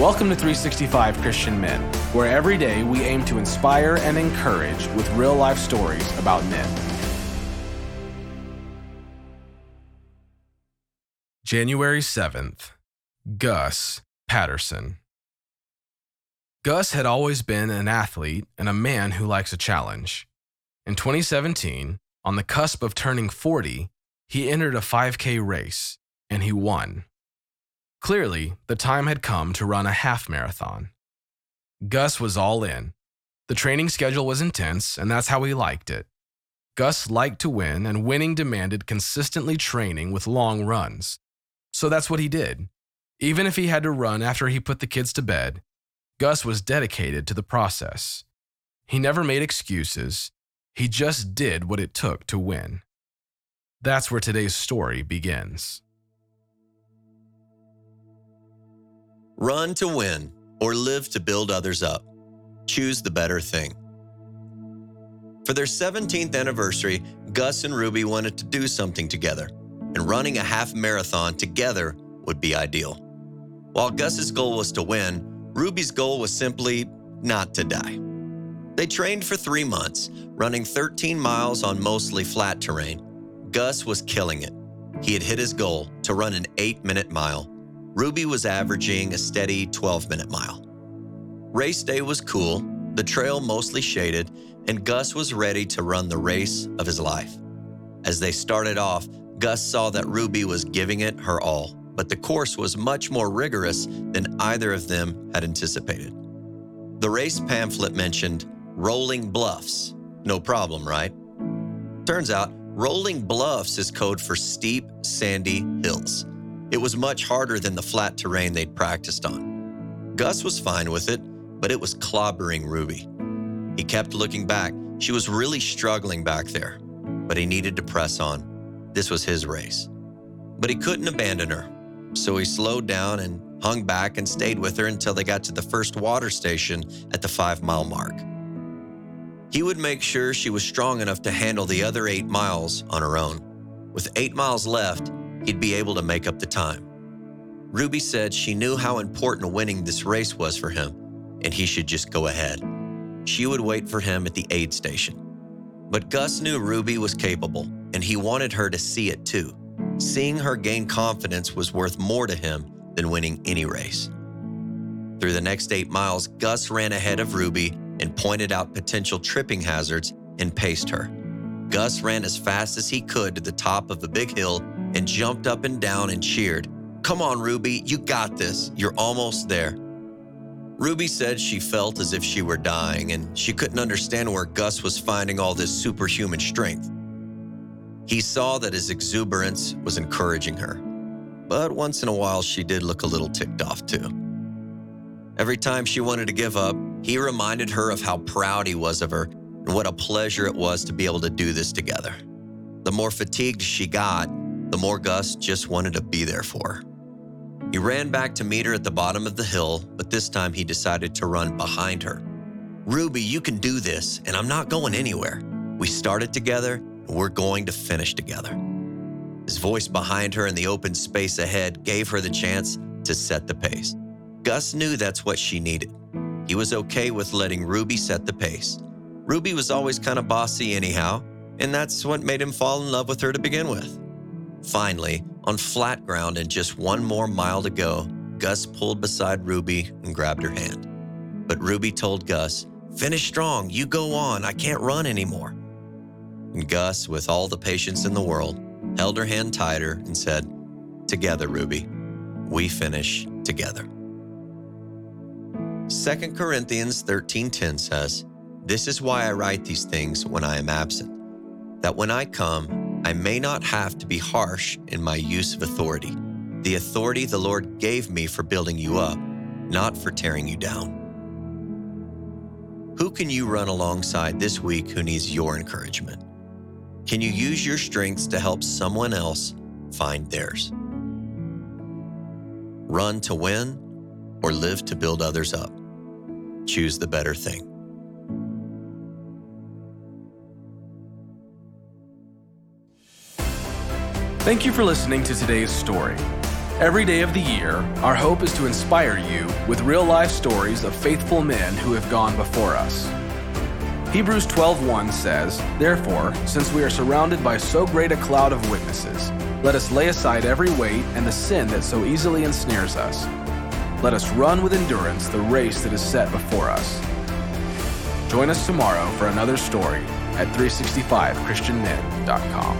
Welcome to 365 Christian Men, where every day we aim to inspire and encourage with real life stories about men. January 7th, Gus Patterson. Gus had always been an athlete and a man who likes a challenge. In 2017, on the cusp of turning 40, he entered a 5K race and he won. Clearly, the time had come to run a half marathon. Gus was all in. The training schedule was intense, and that's how he liked it. Gus liked to win, and winning demanded consistently training with long runs. So that's what he did. Even if he had to run after he put the kids to bed, Gus was dedicated to the process. He never made excuses, he just did what it took to win. That's where today's story begins. Run to win or live to build others up. Choose the better thing. For their 17th anniversary, Gus and Ruby wanted to do something together, and running a half marathon together would be ideal. While Gus's goal was to win, Ruby's goal was simply not to die. They trained for three months, running 13 miles on mostly flat terrain. Gus was killing it. He had hit his goal to run an eight minute mile Ruby was averaging a steady 12 minute mile. Race day was cool, the trail mostly shaded, and Gus was ready to run the race of his life. As they started off, Gus saw that Ruby was giving it her all, but the course was much more rigorous than either of them had anticipated. The race pamphlet mentioned rolling bluffs. No problem, right? Turns out, rolling bluffs is code for steep, sandy hills. It was much harder than the flat terrain they'd practiced on. Gus was fine with it, but it was clobbering Ruby. He kept looking back. She was really struggling back there, but he needed to press on. This was his race. But he couldn't abandon her, so he slowed down and hung back and stayed with her until they got to the first water station at the five mile mark. He would make sure she was strong enough to handle the other eight miles on her own. With eight miles left, he'd be able to make up the time. Ruby said she knew how important winning this race was for him, and he should just go ahead. She would wait for him at the aid station. But Gus knew Ruby was capable, and he wanted her to see it too. Seeing her gain confidence was worth more to him than winning any race. Through the next eight miles, Gus ran ahead of Ruby and pointed out potential tripping hazards and paced her. Gus ran as fast as he could to the top of the big hill and jumped up and down and cheered. Come on, Ruby, you got this. You're almost there. Ruby said she felt as if she were dying and she couldn't understand where Gus was finding all this superhuman strength. He saw that his exuberance was encouraging her, but once in a while she did look a little ticked off too. Every time she wanted to give up, he reminded her of how proud he was of her and what a pleasure it was to be able to do this together. The more fatigued she got, the more Gus just wanted to be there for. He ran back to meet her at the bottom of the hill, but this time he decided to run behind her. Ruby, you can do this, and I'm not going anywhere. We started together, and we're going to finish together. His voice behind her in the open space ahead gave her the chance to set the pace. Gus knew that's what she needed. He was okay with letting Ruby set the pace. Ruby was always kind of bossy, anyhow, and that's what made him fall in love with her to begin with. Finally, on flat ground and just one more mile to go, Gus pulled beside Ruby and grabbed her hand. But Ruby told Gus, Finish strong, you go on, I can't run anymore. And Gus, with all the patience in the world, held her hand tighter and said, Together, Ruby, we finish together. 2 Corinthians 13:10 says, "This is why I write these things when I am absent, that when I come, I may not have to be harsh in my use of authority, the authority the Lord gave me for building you up, not for tearing you down. Who can you run alongside this week who needs your encouragement? Can you use your strengths to help someone else find theirs? Run to win or live to build others up. Choose the better thing. Thank you for listening to today's story. Every day of the year, our hope is to inspire you with real life stories of faithful men who have gone before us. Hebrews 12:1 says, "Therefore, since we are surrounded by so great a cloud of witnesses, let us lay aside every weight and the sin that so easily ensnares us. Let us run with endurance the race that is set before us." Join us tomorrow for another story at 365christianmen.com.